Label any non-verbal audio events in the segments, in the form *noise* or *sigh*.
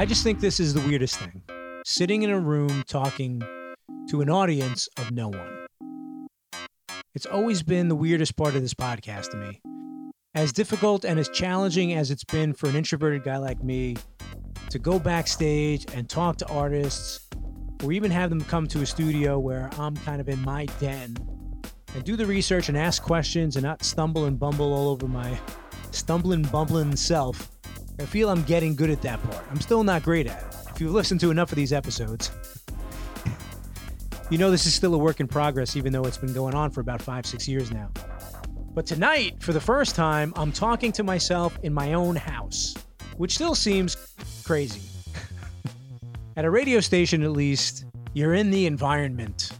I just think this is the weirdest thing. Sitting in a room talking to an audience of no one. It's always been the weirdest part of this podcast to me. As difficult and as challenging as it's been for an introverted guy like me to go backstage and talk to artists, or even have them come to a studio where I'm kind of in my den and do the research and ask questions and not stumble and bumble all over my stumbling, bumbling self. I feel I'm getting good at that part. I'm still not great at it. If you've listened to enough of these episodes, you know this is still a work in progress, even though it's been going on for about five, six years now. But tonight, for the first time, I'm talking to myself in my own house, which still seems crazy. *laughs* At a radio station, at least, you're in the environment.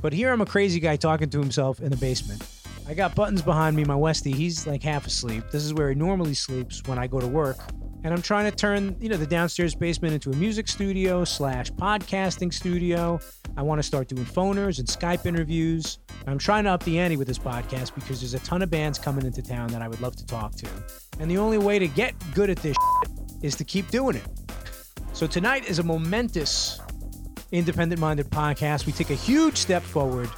But here I'm a crazy guy talking to himself in the basement. I got buttons behind me, my Westie, he's like half asleep. This is where he normally sleeps when I go to work. And I'm trying to turn, you know, the downstairs basement into a music studio slash podcasting studio. I want to start doing phoners and Skype interviews. I'm trying to up the ante with this podcast because there's a ton of bands coming into town that I would love to talk to. And the only way to get good at this is to keep doing it. So tonight is a momentous independent minded podcast. We take a huge step forward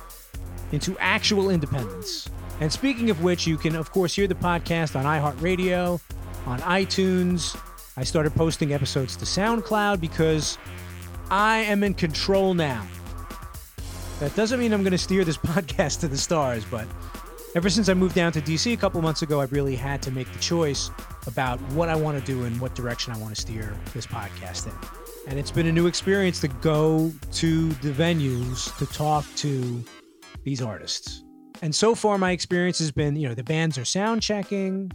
into actual independence. And speaking of which, you can, of course, hear the podcast on iHeartRadio, on iTunes. I started posting episodes to SoundCloud because I am in control now. That doesn't mean I'm going to steer this *laughs* podcast to the stars, but ever since I moved down to DC a couple months ago, I've really had to make the choice about what I want to do and what direction I want to steer this podcast in. And it's been a new experience to go to the venues to talk to these artists. And so far, my experience has been you know, the bands are sound checking,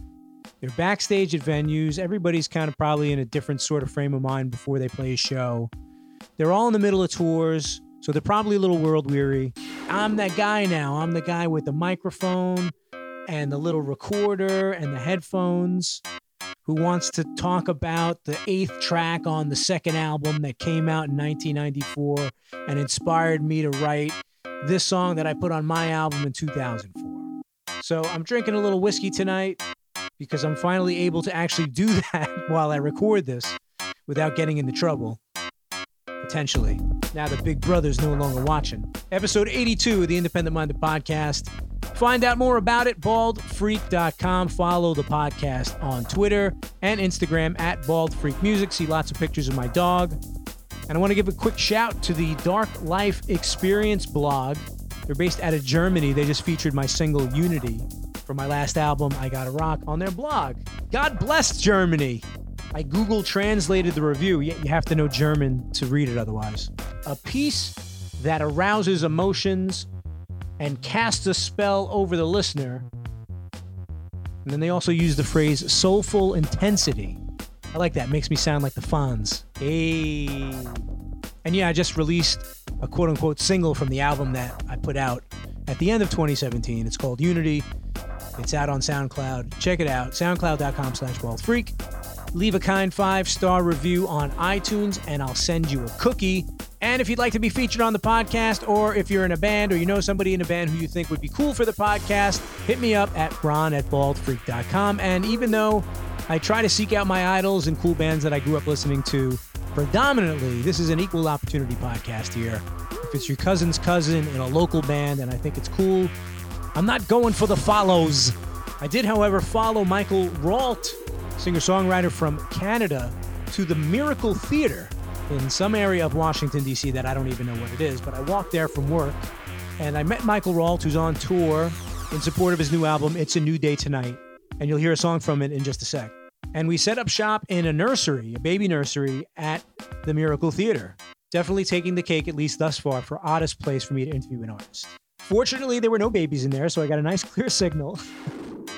they're backstage at venues. Everybody's kind of probably in a different sort of frame of mind before they play a show. They're all in the middle of tours, so they're probably a little world weary. I'm that guy now. I'm the guy with the microphone and the little recorder and the headphones who wants to talk about the eighth track on the second album that came out in 1994 and inspired me to write this song that I put on my album in 2004. So I'm drinking a little whiskey tonight because I'm finally able to actually do *laughs* that while I record this without getting into trouble. Potentially. Now that Big Brother's no longer watching. Episode 82 of the Independent Minded Podcast. Find out more about it, baldfreak.com. Follow the podcast on Twitter and Instagram at baldfreakmusic. See lots of pictures of my dog. And I want to give a quick shout to the Dark Life Experience blog. They're based out of Germany. They just featured my single Unity for my last album, I Gotta Rock, on their blog. God bless Germany. I Google translated the review. You have to know German to read it otherwise. A piece that arouses emotions and casts a spell over the listener. And then they also use the phrase soulful intensity. I like that. Makes me sound like the Fonz. Hey. And yeah, I just released a quote unquote single from the album that I put out at the end of 2017. It's called Unity. It's out on SoundCloud. Check it out. SoundCloud.com slash baldfreak. Leave a kind five star review on iTunes, and I'll send you a cookie. And if you'd like to be featured on the podcast, or if you're in a band or you know somebody in a band who you think would be cool for the podcast, hit me up at ron at baldfreak.com. And even though I try to seek out my idols and cool bands that I grew up listening to, predominantly, this is an equal opportunity podcast here. If it's your cousin's cousin in a local band and I think it's cool, I'm not going for the follows. I did, however, follow Michael Rault, singer songwriter from Canada, to the Miracle Theater in some area of Washington, D.C., that I don't even know what it is, but I walked there from work and I met Michael Rault, who's on tour in support of his new album, It's a New Day Tonight. And you'll hear a song from it in just a sec. And we set up shop in a nursery, a baby nursery at the Miracle Theater. Definitely taking the cake, at least thus far, for oddest place for me to interview an artist. Fortunately, there were no babies in there, so I got a nice *laughs* clear signal.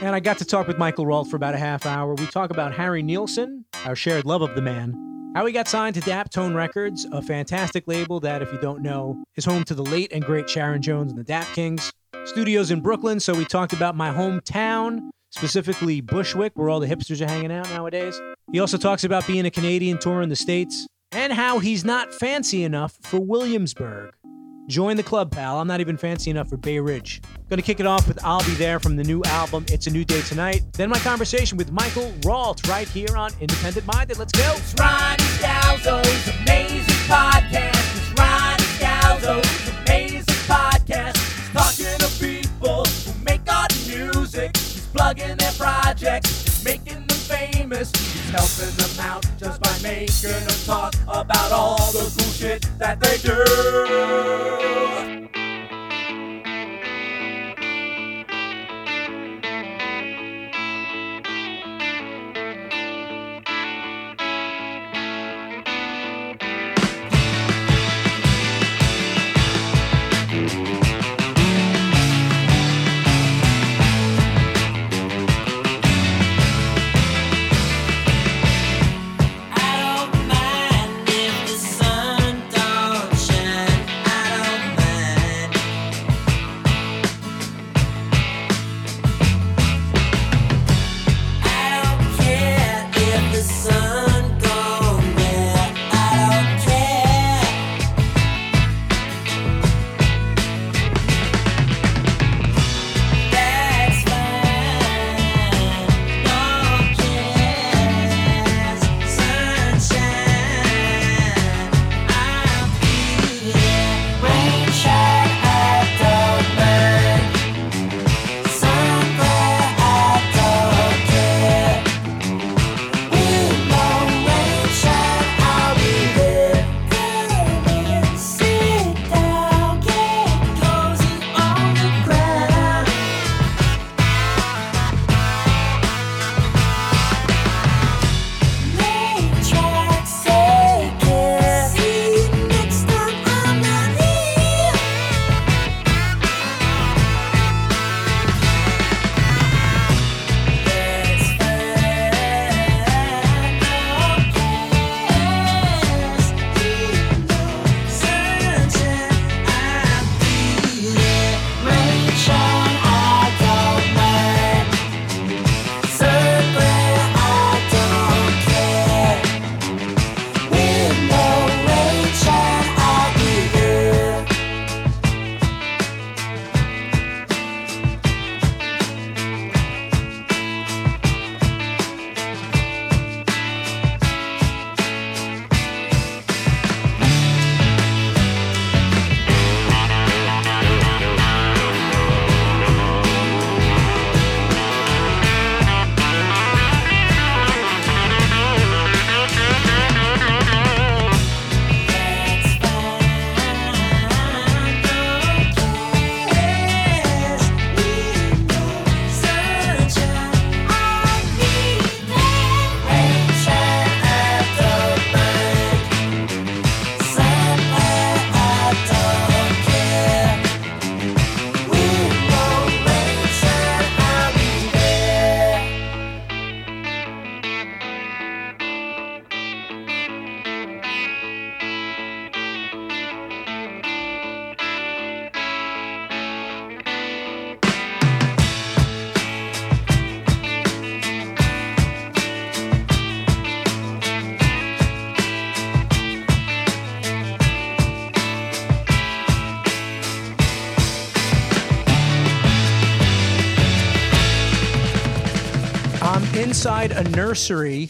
and I got to talk with Michael Rault for about a half hour. We talk about Harry Nilsson, our shared love of the man, how he got signed to Daptone Records, a fantastic label that, if you don't know, is home to the late and great Sharon Jones and the Dap Kings. Studios in Brooklyn, so we talked about my hometown, specifically Bushwick, where all the hipsters are hanging out nowadays. He also talks about being a Canadian tour in the States and how he's not fancy enough for Williamsburg. Join the club, pal. I'm not even fancy enough for Bay Ridge. Gonna kick it off with I'll Be There from the new album, It's a New Day Tonight. Then my conversation with Michael Rault right here on Independent Minded. Let's go. It's Ronnie Scalzo's amazing podcast. It's Ronnie Scalzo's amazing podcast. He's talking to people who make art and music. He's plugging their projects, making famous. He's helping them out just by making them talk about all the cool shit that they do. A nursery,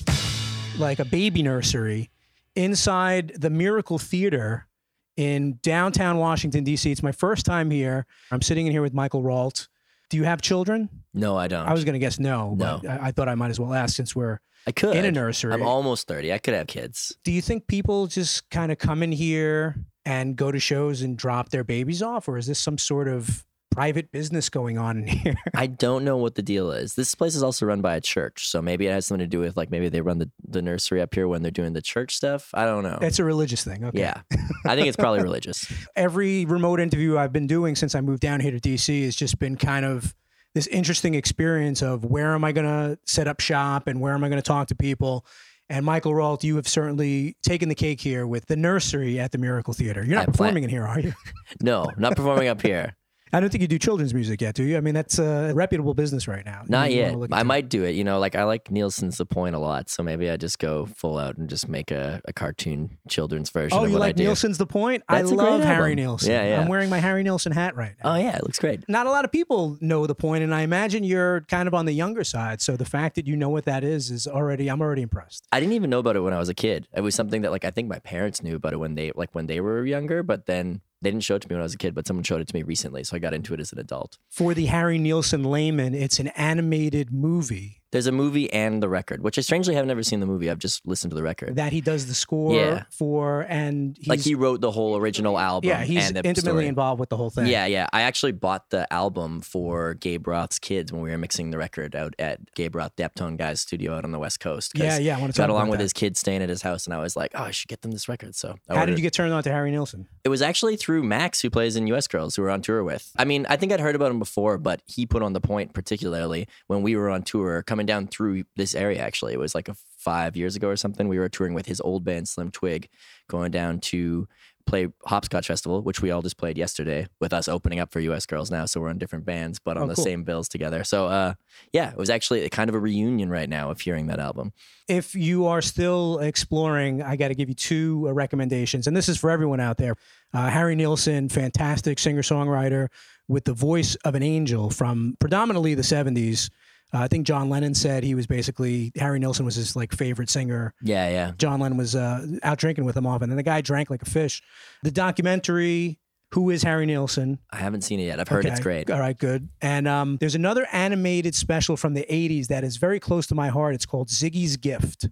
like a baby nursery, inside the Miracle Theater in downtown Washington, D.C. It's my first time here. I'm sitting in here with Michael Rault. Do you have children? No, I don't. I was going to guess no, No. but I, I thought I might as well ask since we're I could. in a nursery. I'm almost 30. I could have kids. Do you think people just kind of come in here and go to shows and drop their babies off, or is this some sort of private business going on in here? *laughs* I don't know what the deal is. This place is also run by a church. So maybe it has something to do with like maybe they run the, the nursery up here when they're doing the church stuff. I don't know. it's a religious thing. Okay. Yeah. I think it's probably religious. *laughs* every remote interview I've been doing since I moved down here to DC has just been kind of this interesting experience of where am I going to set up shop and where am I going to talk to people. And Michael Rault, you have certainly taken the cake here with the nursery at the Miracle Theater. You're not I plan- performing in here, are you? *laughs* No, not performing up here. I don't think you do children's music yet, do you? I mean, that's a reputable business right now. Not yet. I might do it. You know, like I like Nilsson's The Point a lot, so maybe I just go full out and just make a, a cartoon children's version Oh, of you what I like do. Nilsson's The Point? That's I love Harry album. Nilsson. Yeah, yeah. I'm wearing my Harry Nilsson hat right now. Oh yeah, it looks great. Not a lot of people know The Point, and I imagine you're kind of on the younger side. So the fact that you know what that is is already, I'm already impressed. I didn't even know about it when I was a kid. It was something that like I think my parents knew about it when they like when they were younger, but then they didn't show it to me when I was a kid, but someone showed it to me recently, so I got into it as an adult. For the Harry Nilsson layman, it's an animated movie There's a movie and the record, which I strangely have never seen the movie. I've just listened to the record. that he does the score Yeah. for, and he's, like he wrote the whole original album. yeah, he's and the intimately story. involved with the whole thing. Yeah, yeah. I actually bought the album for Gabe Roth's kids when we were mixing the record out at Gabe Roth Daptone Guy's studio out on the West Coast. yeah, yeah. I want to talk Got along with that. his kids staying at his house, and I was like, "Oh, I should get them this record." So, I How ordered did you get turned on to Harry Nilsson? It was actually through Max, who plays in US Girls, who we're on tour with. I mean, I think I'd heard about him before, but he put on the point, particularly when we were on tour, coming down through this area. Actually, it was like a five years ago or something. We were touring with his old band Slim Twig, going down to play Hopscotch Festival, which we all just played yesterday, with us opening up for US Girls now. So we're on different bands, but on Oh, the cool. same bills together. So, uh, yeah, it was actually kind of a reunion right now of hearing that album. if you are still exploring, I got to give you two uh, recommendations, and this is for everyone out there. Uh, Harry Nilsson, fantastic singer songwriter with the voice of an angel from predominantly the '70s. Uh, I think John Lennon said he was basically Harry Nilsson was his like favorite singer. Yeah, yeah. John Lennon was uh, out drinking with him often, and the guy drank like a fish. The documentary. Who is Harry Nilsson? I haven't seen it yet. I've heard it's great. All right, good. And um, there's another animated special from the 80s that is very close to my heart. It's called Ziggy's Gift.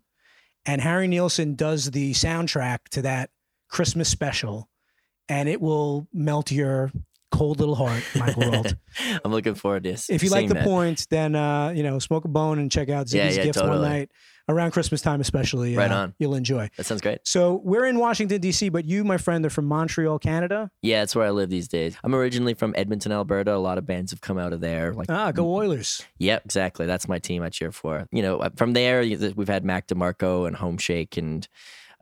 And Harry Nilsson does the soundtrack to that Christmas special. And it will melt your cold little heart, Michael Rault. *laughs* I'm looking forward to this. if you like the that. point, then, uh, you know, smoke a bone and check out Yeah, Ziggy's yeah, Gift one night. Around Christmas time, especially. Right uh, on. You'll enjoy. That sounds great. So we're in Washington, D.C., but you, my friend, are from Montreal, Canada. Yeah, it's where I live these days. I'm originally from Edmonton, Alberta. A lot of bands have come out of there. Like, Ah, go Oilers. yep, exactly. That's my team I cheer for. You know, uh, from there we've had Mac DeMarco and Homeshake and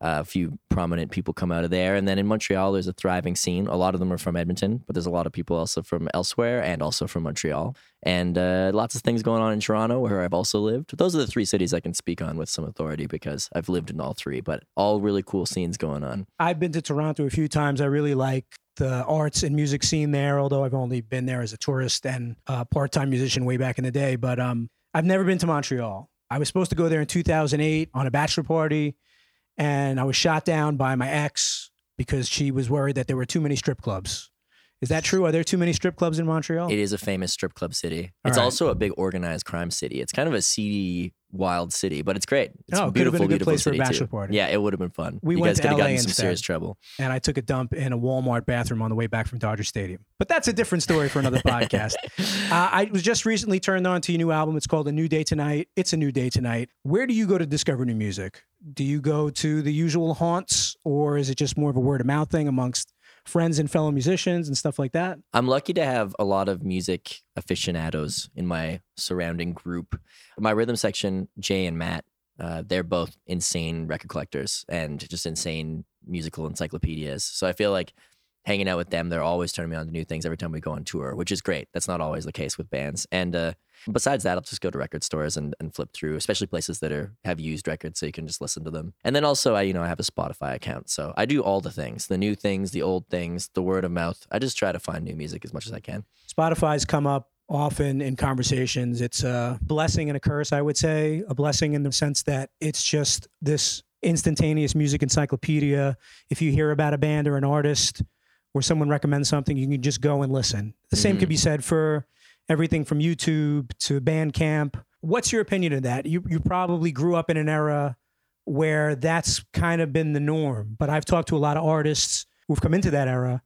a few prominent people come out of there. And then in Montreal, there's a thriving scene. A lot of them are from Edmonton, but there's a lot of people also from elsewhere and also from Montreal. And uh, lots of things going on in Toronto, where I've also lived. Those are the three cities I can speak on with some authority because I've lived in all three. But all really cool scenes going on. I've been to Toronto a few times. I really like the arts and music scene there, although I've only been there as a tourist and a part time musician way back in the day. But um, I've never been to Montreal. I was supposed to go there in 2008 on a bachelor party, and I was shot down by my ex because she was worried that there were too many strip clubs. Is that true? Are there too many strip clubs in Montreal? It is a famous strip club city. All It's right. also a big organized crime city. It's kind of a seedy, wild city, but it's great. It's Oh, a could've been beautiful, a good beautiful place for a city bachelor too. party. Yeah, it would have been fun. We you went guys to could have gotten some instead. serious trouble. and I took a dump in a Walmart bathroom on the way back from Dodger Stadium. But that's a different story for another *laughs* podcast. Uh, I was just recently turned on to your new album. It's called A New Day Tonight. It's a new day tonight. Where do you go to discover new music? Do you go to the usual haunts, or is it just more of a word of mouth thing amongst friends and fellow musicians and stuff like that? I'm lucky to have a lot of music aficionados in my surrounding group. My rhythm section, Jay and Matt, uh, they're both insane record collectors and just insane musical encyclopedias. So I feel like hanging out with them, they're always turning me on to new things every time we go on tour, which is great. That's not always the case with bands. And uh, besides that, I'll just go to record stores and, and flip through, especially places that are have used records, so you can just listen to them. And then also, I you know I have a Spotify account, so I do all the things, the new things, the old things, the word of mouth. I just try to find new music as much as I can. Spotify's come up often in conversations. It's a blessing and a curse, I would say. A blessing in the sense that it's just this instantaneous music encyclopedia. If you hear about a band or an artist or someone recommends something, you can just go and listen. The same could be mm-hmm. said for everything from YouTube to Bandcamp. What's your opinion of that? You you probably grew up in an era where that's kind of been the norm, but I've talked to a lot of artists who've come into that era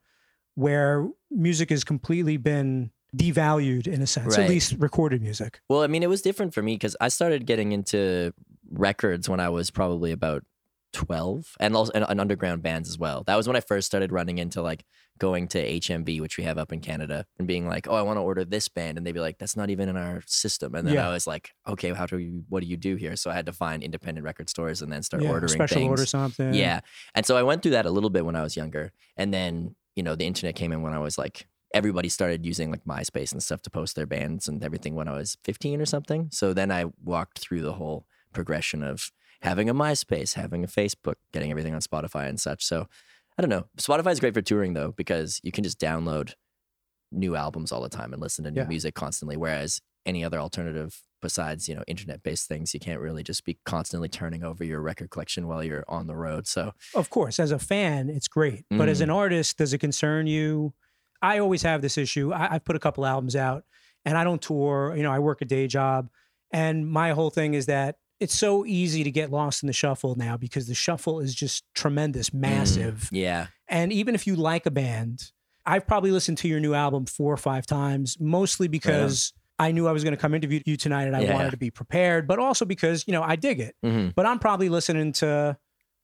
where music has completely been devalued in a sense, Right. at least recorded music. Well, I mean, it was different for me because I started getting into records when I was probably about 12 and also and, and underground bands as well. That was when I first started running into like going to HMV, which we have up in Canada, and being like, oh, I want to order this band. And they'd be like, that's not even in our system. And then Yeah. I was like, okay, how do you, what do you do here? So I had to find independent record stores and then start Yeah, ordering special things. order something. Yeah. And so I went through that a little bit when I was younger. And then, you know, the internet came in when I was like everybody started using like MySpace and stuff to post their bands and everything when I was 15 or something. So then I walked through the whole progression of having a MySpace, having a Facebook, getting everything on Spotify and such. So I don't know. Spotify is great for touring though because you can just download new albums all the time and listen to new Yeah. music constantly. Whereas any other alternative besides you know internet based things, you can't really just be constantly turning over your record collection while you're on the road. So Of course, as a fan, it's great. But as Mm. an artist, does it concern you? I always have this issue. I, I've put a couple albums out and I don't tour. You know, I work a day job. And my whole thing is that it's so easy to get lost in the shuffle now because the shuffle is just tremendous, massive. yeah, And even if you like a band, I've probably listened to your new album four or five times, mostly because I knew I was going to come interview you tonight and I Yeah. wanted to be prepared, but also because, you know, I dig it. hmm But I'm probably listening to,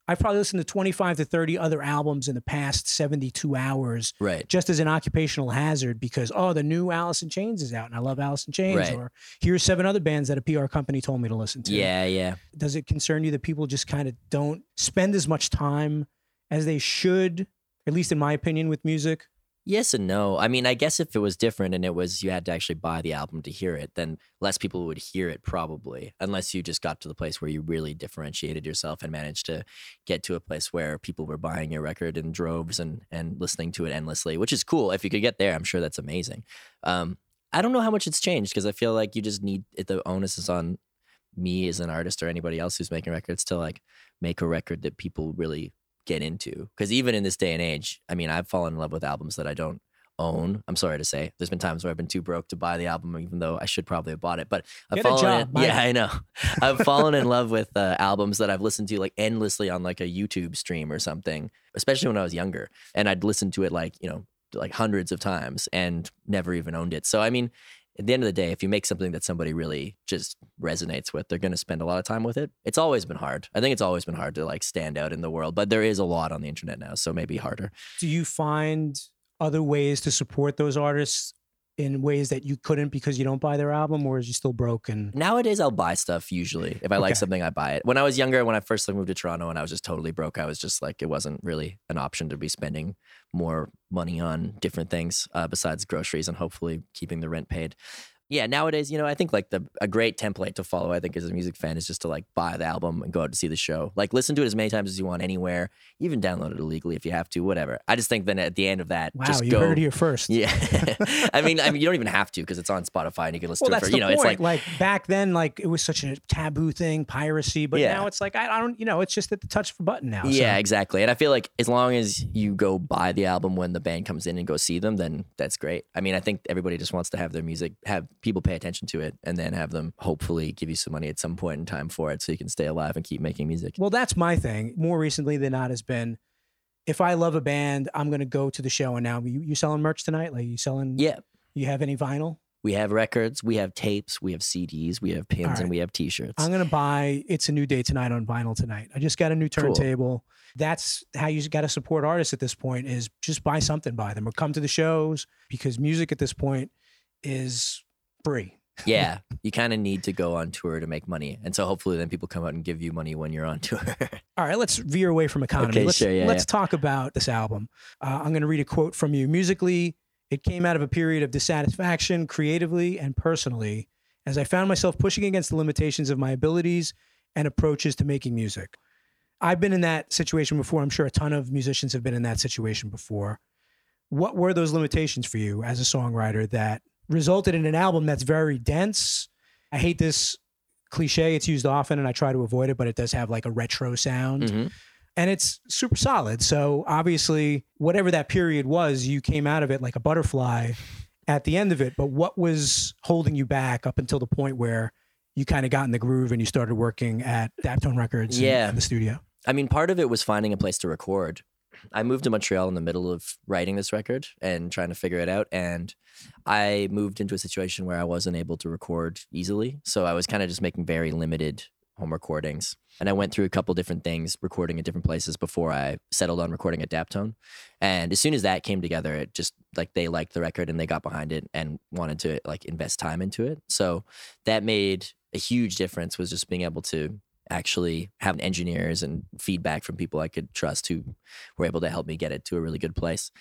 I've probably listened to 25 to 30 other albums in the past 72 hours right. just as an occupational hazard because, oh, the new Alice in Chains is out and I love Alice in Chains. Right. Or here's seven other bands that a PR company told me to listen to. Yeah, yeah. Does it concern you that people just kind of don't spend as much time as they should, at least in my opinion, with music? Yes and no. I mean, I guess if it was different and it was you had to actually buy the album to hear it, then less people would hear it probably, unless you just got to the place where you really differentiated yourself and managed to get to a place where people were buying your record in droves and and listening to it endlessly, which is cool. If you could get there, I'm sure that's amazing. Um, I don't know how much it's changed because I feel like you just need the onus is on me as an artist or anybody else who's making records to like make a record that people really get into. Because even in this day and age, I mean, I've fallen in love with albums that I don't own. I'm sorry to say, there's been times where I've been too broke to buy the album, even though I should probably have bought it. But I've Get fallen, job, in, yeah, I know. *laughs* I've fallen in love with uh, albums that I've listened to like endlessly on like a YouTube stream or something, especially when I was younger, and I'd listen to it like you know like hundreds of times and never even owned it. So I mean. At the end of the day, if you make something that somebody really just resonates with, they're going to spend a lot of time with it. It's always been hard. I think it's always been hard to like stand out in the world, but there is a lot on the internet now, so maybe harder. Do you find other ways to support those artists in ways that you couldn't because you don't buy their album, or is you still broke? And Nowadays, I'll buy stuff usually. If I like something, I buy it. When I was younger, when I first moved to Toronto and I was just totally broke, I was just like, it wasn't really an option to be spending more money on different things uh, besides groceries and hopefully keeping the rent paid. Yeah, nowadays, you know, I think like the a great template to follow, I think, as a music fan is just to like buy the album and go out to see the show. Like listen to it as many times as you want anywhere, even download it illegally if you have to, whatever. I just think then at the end of that, wow, just you go. heard it here first. Yeah, *laughs* *laughs* I mean, I mean, you don't even have to because it's on Spotify and you can listen Well, to it for you know, point. it's like like, back then, like it was such a taboo thing, piracy. But Yeah. now it's like I, I don't, you know, it's just at the touch of a button now. Yeah, so. exactly. And I feel like as long as you go buy the album when the band comes in and go see them, then that's great. I mean, I think everybody just wants to have their music, have people pay attention to it, and then have them hopefully give you some money at some point in time for it so you can stay alive and keep making music. Well, that's my thing. More recently than not has been, if I love a band, I'm gonna go to the show. And now you you selling merch tonight? Like you selling? Yeah. You have any vinyl? We have records, we have tapes, we have CDs, we have pins, right. and we have t shirts. I'm gonna buy "It's a New Day Tonight" on vinyl tonight. I just got a new Cool. turntable. That's how you got to support artists at this point. Is just buy something by them or come to the shows because music at this point is *laughs* yeah. You kind of need to go on tour to make money. And so hopefully then people come out and give you money when you're on *laughs* tour. All right, let's veer away from economy. Okay, let's sure, yeah, let's yeah. talk about this album. Uh, I'm going to read a quote from you. Musically, it came out of a period of dissatisfaction, creatively and personally, as I found myself pushing against the limitations of my abilities and approaches to making music. I've been in that situation before. I'm sure a ton of musicians have been in that situation before. What were those limitations for you as a songwriter that resulted in an album that's very dense? I hate this cliche. It's used often and I try to avoid it, but it does have like a retro sound Mhm. and it's super solid. So obviously, whatever that period was, you came out of it like a butterfly at the end of it. But what was holding you back up until the point where you kind of got in the groove and you started working at Daptone Records? and- Yeah. and the studio. I mean, part of it was finding a place to record. I moved to Montreal in the middle of writing this record and trying to figure it out. And I moved into a situation where I wasn't able to record easily. So I was kind of just making very limited home recordings. And I went through a couple different things, recording at different places before I settled on recording at Daptone. And as soon as that came together, it just like they liked the record and they got behind it and wanted to like invest time into it. So that made a huge difference was just being able to actually have engineers and feedback from people I could trust who were able to help me get it to a really good place.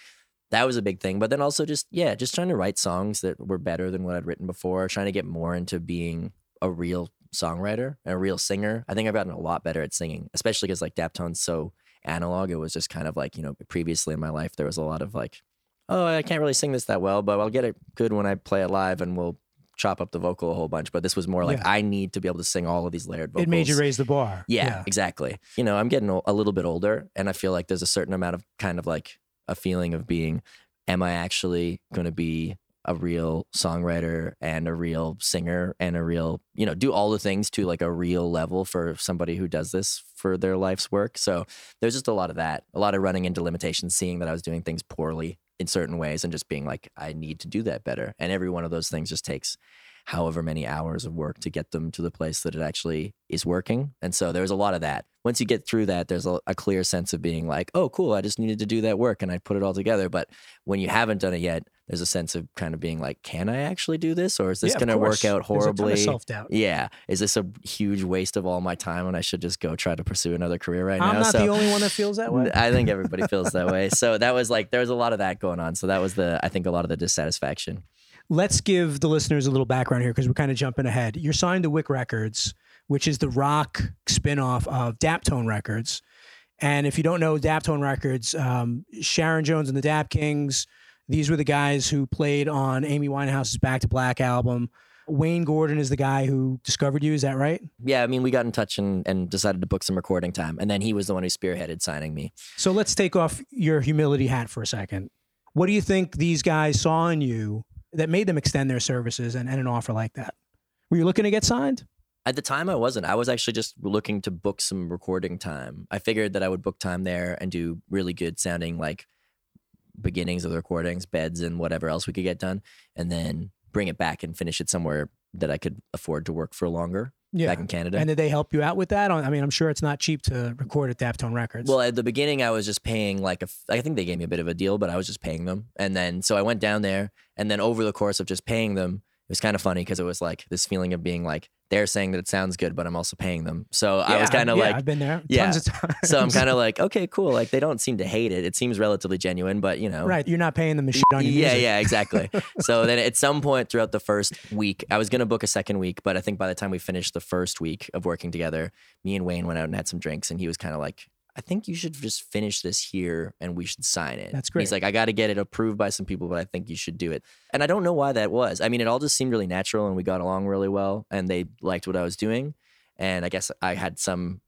that was a big thing. But then also just yeah, just trying to write songs that were better than what I'd written before. Trying to get more into being a real songwriter, and a real singer. I think I've gotten a lot better at singing, especially because like Daptone's so analog. It was just kind of like you know previously in my life there was a lot of like, oh I can't really sing this that well, but I'll get it good when I play it live and we'll chop up the vocal a whole bunch. But this was more like Yeah. I need to be able to sing all of these layered vocals. It made you raise the bar. Yeah, exactly. You know, I'm getting a little bit older, and I feel like there's a certain amount of kind of like a feeling of being, am I actually going to be a real songwriter and a real singer and a real, you know, do all the things to like a real level for somebody who does this for their life's work. So there's just a lot of that, a lot of running into limitations, seeing that I was doing things poorly in certain ways and just being like, I need to do that better. And every one of those things just takes however many hours of work to get them to the place that it actually is working. And so there's a lot of that. Once you get through that, there's a, a clear sense of being like, oh, cool, I just needed to do that work and I put it all together. But when you haven't done it yet, there's a sense of kind of being like, can I actually do this? Or is this Yeah, going to work out There's a ton of horribly? self-doubt. Yeah. Is this a huge waste of all my time and I should just go try to pursue another career right I'm now? not so the only one that feels that way. I think everybody feels that way. So that was like, there was a lot of that going on. So that was the, I think, a lot of the dissatisfaction. Let's give the listeners a little background here because we're kind of jumping ahead. You're signed to Wick Records, which is the rock spinoff of Daptone Records. And if you don't know Daptone Records, um, Sharon Jones and the Dap Kings, these were the guys who played on Amy Winehouse's Back to Black album. Wayne Gordon is the guy who discovered you. Is that right? Yeah, I mean, we got in touch and, and decided to book some recording time. And then he was the one who spearheaded signing me. So let's take off your humility hat for a second. What do you think these guys saw in you that made them extend their services and, and an offer like that? Were you looking to get signed? At the time, I wasn't. I was actually just looking to book some recording time. I figured that I would book time there and do really good sounding like beginnings of the recordings, beds, and whatever else we could get done, and then bring it back and finish it somewhere that I could afford to work for longer Yeah. back in Canada. And did they help you out with that? I mean, I'm sure it's not cheap to record at Daptone Records. Well, at the beginning, I was just paying like a. I think they gave me a bit of a deal, but I was just paying them, and then so I went down there, and then over the course of just paying them, it was kind of funny because it was like this feeling of being like they're saying that it sounds good, but I'm also paying them. So I was kind of yeah, like, I've been there yeah. tons of times. so I'm kind of like, okay, cool. Like they don't seem to hate it. It seems relatively genuine, but you know, right. You're not paying them to shit on your yeah, music. yeah, exactly. *laughs* so then at some point throughout the first week, I was going to book a second week, but I think by the time we finished the first week of working together, me and Wayne went out and had some drinks, and he was kind of like, I think you should just finish this here and we should sign it. That's great. He's like, I got to get it approved by some people, but I think you should do it. And I don't know why that was. I mean, it all just seemed really natural and we got along really well and they liked what I was doing. And I guess I had some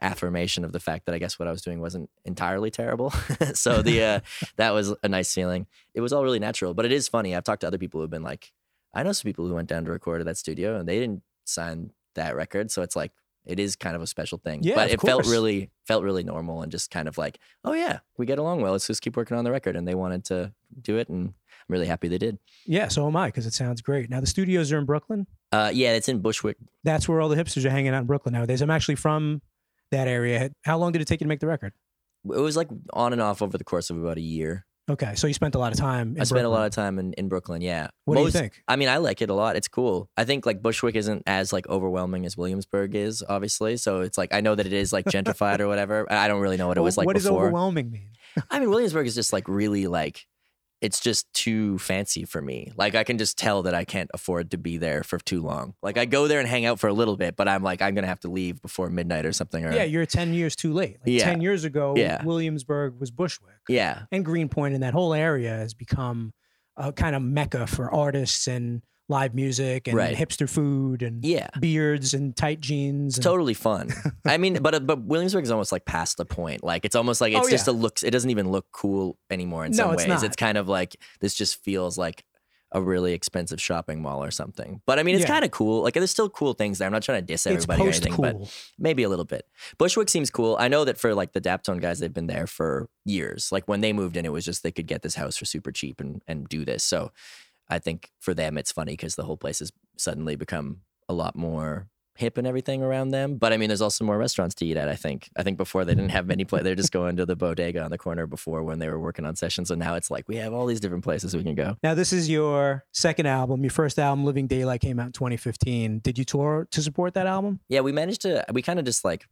affirmation of the fact that I guess what I was doing wasn't entirely terrible. *laughs* so the uh, *laughs* that was a nice feeling. It was all really natural, but it is funny. I've talked to other people who've been like, I know some people who went down to record at that studio and they didn't sign that record. So it's like it is kind of a special thing. Yeah, but it felt really felt really normal and just kind of like, oh yeah, we get along well. Let's just keep working on the record. And they wanted to do it, and I'm really happy they did. Yeah, so am I because it sounds great. Now the studios are in Brooklyn. Uh, yeah, it's in Bushwick. That's where all the hipsters are hanging out in Brooklyn nowadays. I'm actually from that area. How long did it take you to make the record? It was like on and off over the course of about a year. Okay, so you spent a lot of time. In I spent a lot of time in, in Brooklyn. Yeah. What do you think? I mean, I like it a lot. It's cool. I think like Bushwick isn't as like overwhelming as Williamsburg is, obviously. So it's like I know that it is like gentrified or whatever. I don't really know what it was like what does overwhelming mean? I mean, Williamsburg is just like really like it's just too fancy for me. Like I can just tell that I can't afford to be there for too long. Like I go there and hang out for a little bit, but I'm like I'm gonna have to leave before midnight or something. Or Yeah, you're 10 years too late. Like Yeah. 10 years ago, Yeah. Williamsburg was Bushwick. yeah, And Greenpoint and that whole area has become a kind of mecca for artists and live music and Right. hipster food and yeah. beards and tight jeans. It's and- totally fun. *laughs* I mean, but uh, but Williamsburg is almost like past the point. Like it's almost like it's Oh, just yeah. a looks. It doesn't even look cool anymore in No, some it's ways. not. It's kind of like this just feels like a really expensive shopping mall or something. But I mean, it's Yeah. kind of cool. Like there's still cool things there. I'm not trying to diss it's everybody or anything, but maybe a little bit. Bushwick seems cool. I know that for like the Daptone guys, they've been there for years. Like when they moved in, it was just they could get this house for super cheap and and do this. So I think for them, it's funny because the whole place has suddenly become a lot more hip and everything around them. But I mean, there's also more restaurants to eat at. I think. I think before they didn't have many places. They're just going to the bodega on the corner before when they were working on sessions. And now it's like we have all these different places we can go. Now, this is your second album. Your first album, Living Daylight, came out in 2015. Did you tour to support that album? Yeah, we managed to. We kind of just like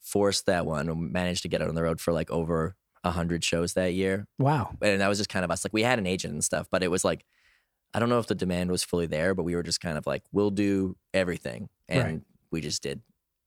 forced that one. and managed to get it on the road for like over a hundred shows that year, Wow. and that was just kind of us. Like we had an agent and stuff, but it was like I don't know if the demand was fully there, but we were just kind of like, we'll do everything, and Right. we just did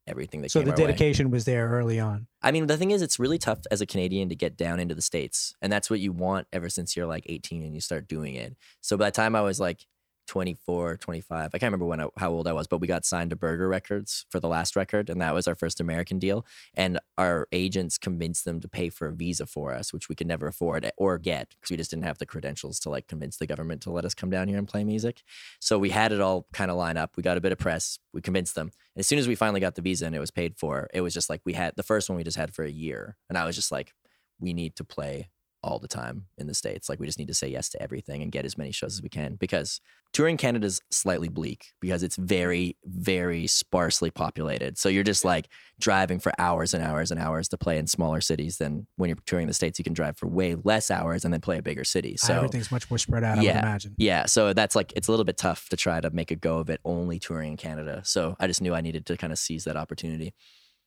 everything that So came the our way. dedication was there early on. I mean, the thing is, it's really tough as a Canadian to get down into the States. And that's what you want ever since you're like 18 and you start doing it. So by the time I was like 24, 25, I can't remember when I, how old I was, but we got signed to Burger Records for the last record. And that was our first American deal. And our agents convinced them to pay for a visa for us, which we could never afford or get because we just didn't have the credentials to like convince the government to let us come down here and play music. So we had it all kind of line up. We got a bit of press. We convinced them. And as soon as we finally got the visa and it was paid for, it was just like we had the first one we just had for a year. And I was just like, we need to play all the time in the States. Like we just need to say yes to everything and get as many shows as we can because touring Canada is slightly bleak because it's very, very sparsely populated. So you're just like driving for hours and hours and hours to play in smaller cities than when you're touring the States, you can drive for way less hours and then play a bigger city. So Everything's much more spread out, I would Yeah. imagine. yeah, so that's like it's a little bit tough to try to make a go of it only touring in Canada. So I just knew I needed to kind of seize that opportunity.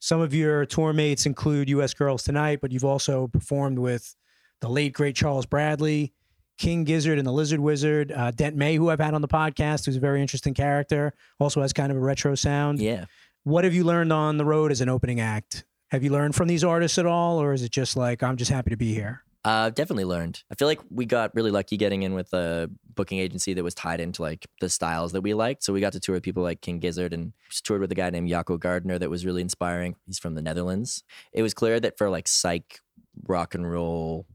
Some of your tour mates include U.S. Girls Tonight, but you've also performed with the late great Charles Bradley, King Gizzard, and the Lizard Wizard. Uh, Dent May, who I've had on the podcast, who's a very interesting character, also has kind of a retro sound. Yeah. What have you learned on the road as an opening act? Have you learned from these artists at all, or is it just like I'm just happy to be here? I've uh, definitely learned. I feel like we got really lucky getting in with a booking agency that was tied into like the styles that we liked. So we got to tour with people like King Gizzard and just toured with a guy named Jacco Gardner that was really inspiring. He's from the Netherlands. It was clear that for like psych, rock and roll,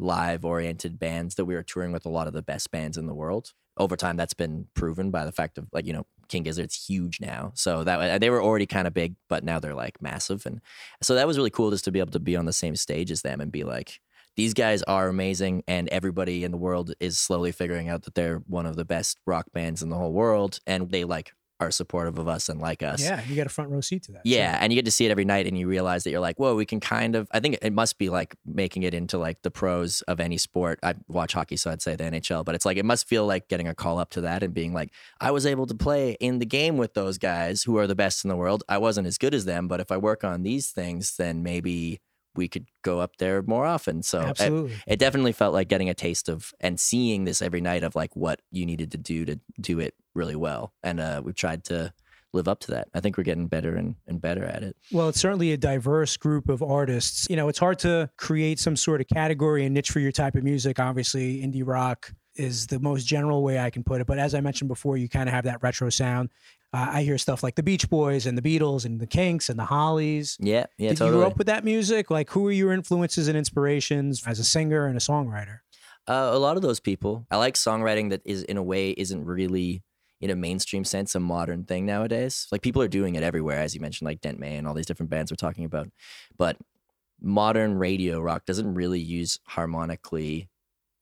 live oriented bands that we were touring with a lot of the best bands in the world. Over time, that's been proven by the fact of like you know King Gizzard's huge now, so that they were already kind of big, but now they're like massive, and so that was really cool just to be able to be on the same stage as them and be like, these guys are amazing and everybody in the world is slowly figuring out that they're one of the best rock bands in the whole world and they like are supportive of us and like us. Yeah, you got a front row seat to that. Yeah, So- and you get to see it every night and you realize that you're like, whoa, we can kind of I think it must be like making it into like the pros of any sport. I watch hockey, so I'd say the NHL, but it's like it must feel like getting a call up to that and being like, I was able to play in the game with those guys who are the best in the world. I wasn't as good as them, but if I work on these things, then maybe we could go up there more often. So it- absolutely. it definitely felt like getting a taste of and seeing this every night of like what you needed to do to do it really well. And uh, we've tried to live up to that. I think we're getting better and, and better at it. Well, it's certainly a diverse group of artists. You know, it's hard to create some sort of category and niche for your type of music. Obviously, indie rock is the most general way I can put it. But as I mentioned before, you kind of have that retro sound. Uh, I hear stuff like the Beach Boys and the Beatles and the Kinks and the Hollies. Yeah, yeah, Did totally. you grow up with that music? Like, who are your influences and inspirations as a singer and a songwriter? Uh, a lot of those people. I like songwriting that is in a way isn't really in a mainstream sense a modern thing nowadays. Like people are doing it everywhere, as you mentioned, like Dent May and all these different bands we're talking about. But modern radio rock doesn't really use harmonically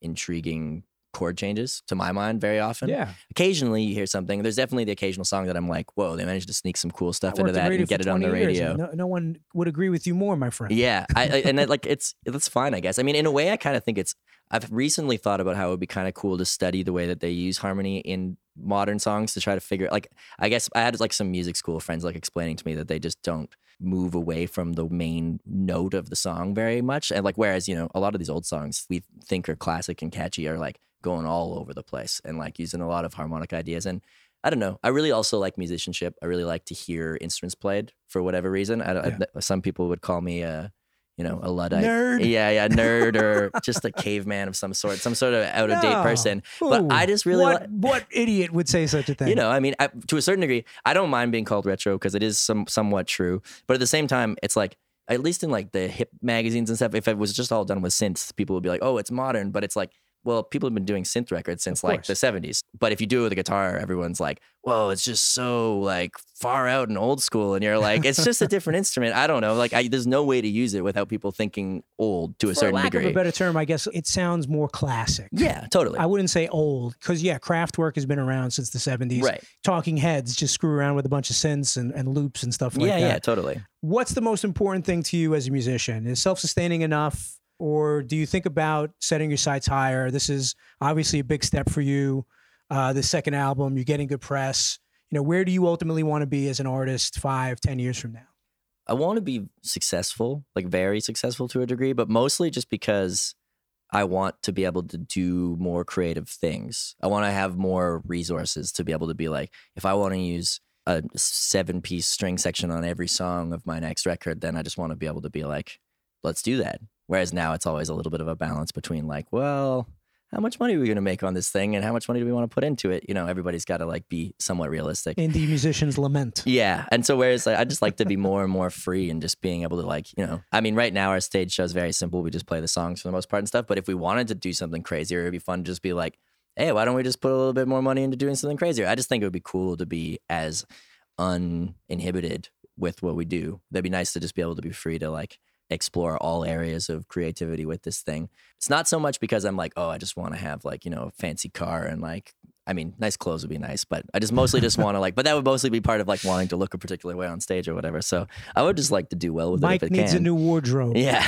intriguing chord changes to my mind very often. Yeah. Occasionally you hear something. There's definitely the occasional song that I'm like, whoa, they managed to sneak some cool I stuff into that and get it on the radio. No, no one would agree with you more, my friend. Yeah, I, I and it, *laughs* like it's that's fine, I guess. I mean, in a way, I kind of think it's. I've recently thought about how it would be kind of cool to study the way that they use harmony in modern songs to try to figure. Like, I guess I had like some music school friends like explaining to me that they just don't move away from the main note of the song very much, and like whereas you know a lot of these old songs we think are classic and catchy are like going all over the place and like using a lot of harmonic ideas and. I don't know. I really also like musicianship. I really like to hear instruments played for whatever reason. I, don't I, some people would call me a, you know, a luddite. Nerd. Yeah, yeah, nerd or *laughs* just a caveman of some sort, some sort of out of date No. person. But I just really what, li- what idiot would say such a thing? You know, I mean, I, to a certain degree, I don't mind being called retro because it is some somewhat true. But at the same time, it's like at least in like the hip magazines and stuff, if it was just all done with synths, people would be like, "Oh, it's modern." But it's like, well, people have been doing synth records since like the '70s. But if you do it with a guitar, everyone's like, "Whoa, it's just so like far out and old school." And you're like, "It's just a *laughs* different instrument." I don't know. Like, I, there's no way to use it without people thinking old to a For certain lack degree. of a better term, I guess it sounds more classic. yeah, totally. I wouldn't say old because yeah, Kraftwerk has been around since the '70s. right. Talking Heads just screw around with a bunch of synths and, and loops and stuff like yeah, that. yeah, totally. What's the most important thing to you as a musician? Is self-sustaining enough, or do you think about setting your sights higher? This is obviously a big step for you. Uh, the second album, you're getting good press. You know, where do you ultimately want to be as an artist five, ten years from now? I want to be successful, like very successful to a degree, but mostly just because I want to be able to do more creative things. I want to have more resources to be able to be like, if I want to use a seven piece string section on every song of my next record, then I just want to be able to be like, let's do that. Whereas now it's always a little bit of a balance between like, well, how much money are we going to make on this thing and how much money do we want to put into it? You know, everybody's got to like be somewhat realistic. Indie musicians lament. *laughs* Yeah. And so whereas like, I just like to be more and more free and just being able to like, you know, I mean, right now our stage show is very simple. We just play the songs for the most part and stuff. But if we wanted to do something crazier, it'd be fun to just be like, hey, why don't we just put a little bit more money into doing something crazier? I just think it would be cool to be as uninhibited with what we do. That'd be nice to just be able to be free to like explore all areas of creativity with this thing. It's not so much because I'm like, oh, I just want to have like, you know, a fancy car and like I mean, nice clothes would be nice, but I just mostly just want to like, but that would mostly be part of like wanting to look a particular way on stage or whatever. So I would just like to do well with Mike it if it needs can. a new wardrobe. yeah.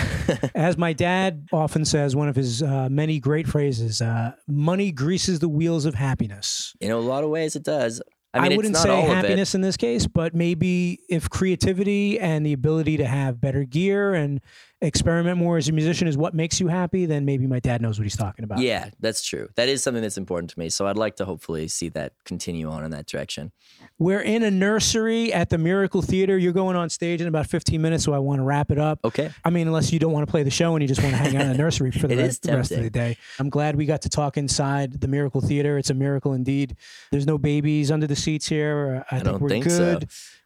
*laughs* As my dad often says, one of his uh, many great phrases, uh, money greases the wheels of happiness. in a lot of ways it does. I mean, wouldn't it's not say all happiness in this case, but maybe if creativity and the ability to have better gear and experiment more as a musician is what makes you happy, then maybe my dad knows what he's talking about. Yeah, that's true. That is something that's important to me. So I'd like to hopefully see that continue on in that direction. We're in a nursery at the Miracle Theater. You're going on stage in about 15 minutes, so I want to wrap it up. Okay. I mean, unless you don't want to play the show and you just want to hang out in the nursery *laughs* for the rest, rest of the tempting. day. I'm glad we got to talk inside the Miracle Theater. It's a miracle indeed. There's no babies under the seats here. I, think don't we're think so.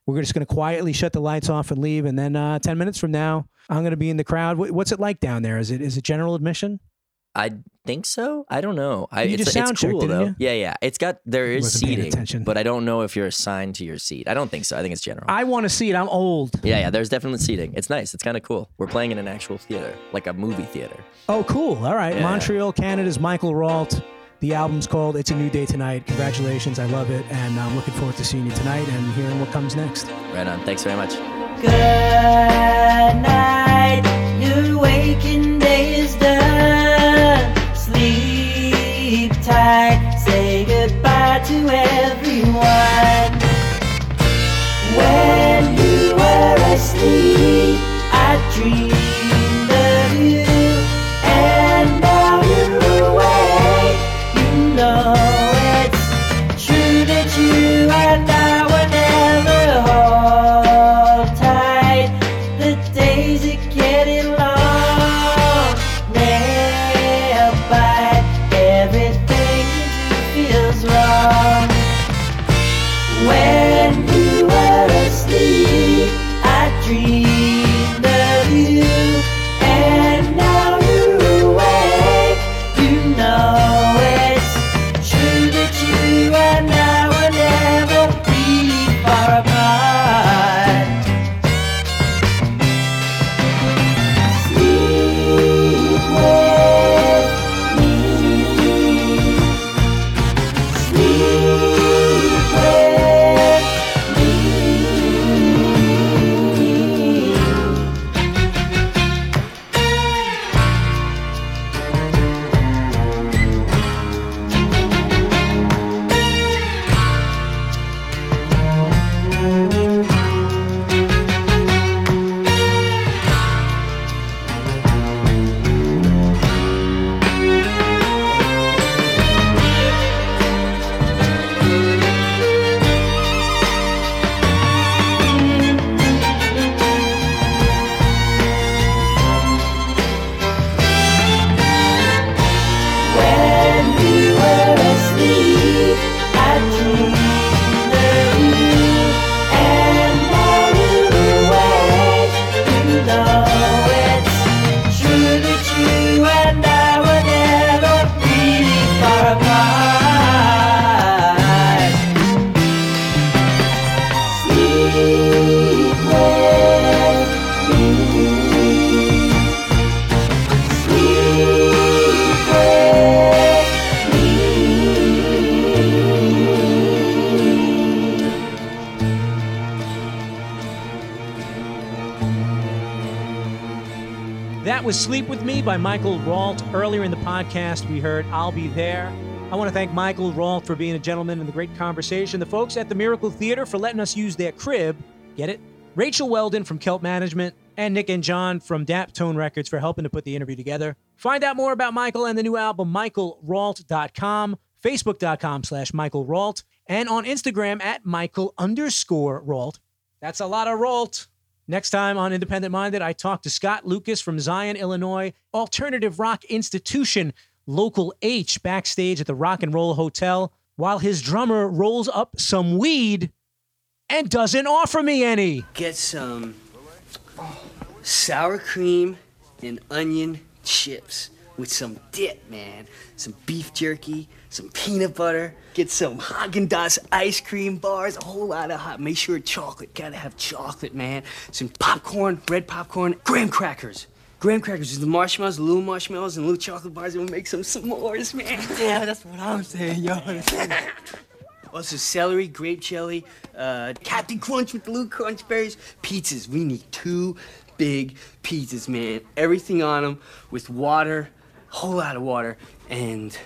We're just going to quietly shut the lights off and leave. And then uh, 10 minutes from now, I'm going to be in the crowd. What's it like down there? Is it is it general admission? I think so. I don't know. I, You it's, just it's checked, cool though. you? Yeah, yeah. It's got there is seating, but I don't know if you're assigned to your seat. I don't think so. I think it's general. I want to see it. I'm old. yeah, yeah. There's definitely seating. It's nice. It's kind of cool. We're playing in an actual theater, like a movie theater. Oh, cool. All right. Yeah. Montreal, Canada's Michael Rault. The album's called It's a New Day Tonight. Congratulations. I love it. And I'm looking forward to seeing you tonight and hearing what comes next. Right on. Thanks very much. Good night, your waking day is done. Sleep tight, say goodbye to everyone. When you were asleep, I dreamed By Michael Rault. Earlier in the podcast, we heard I'll Be There. I want to thank Michael Rault for being a gentleman in the great conversation. The folks at the Miracle Theater for letting us use their crib. Get it? Rachel Weldon from Kelp Management, and Nick and John from Daptone Records for helping to put the interview together. Find out more about Michael and the new album, michaelrault.com, facebook.com slash Michael Rault, and on Instagram at Michael underscore Rault. That's a lot of Rault. Next time on Independent Minded, I talk to Scott Lucas from Zion, Illinois, alternative rock institution, Local H, backstage at the Rock and Roll Hotel, while his drummer rolls up some weed and doesn't offer me any. Get some sour cream and onion chips with some dip, man. Some beef jerky, some peanut butter. Get some Haagen-Dazs ice cream bars, a whole lot of hot. Make sure chocolate. Gotta have chocolate, man. Some popcorn, red popcorn, graham crackers. Graham crackers is the marshmallows, the little marshmallows, and little chocolate bars, and we'll make some s'mores, man. *laughs* Yeah, that's what I'm saying, yo. *laughs* Also, celery, grape jelly, uh, Captain Crunch with the little crunch berries, pizzas. We need two big pizzas, man. Everything on them with water, a whole lot of water, and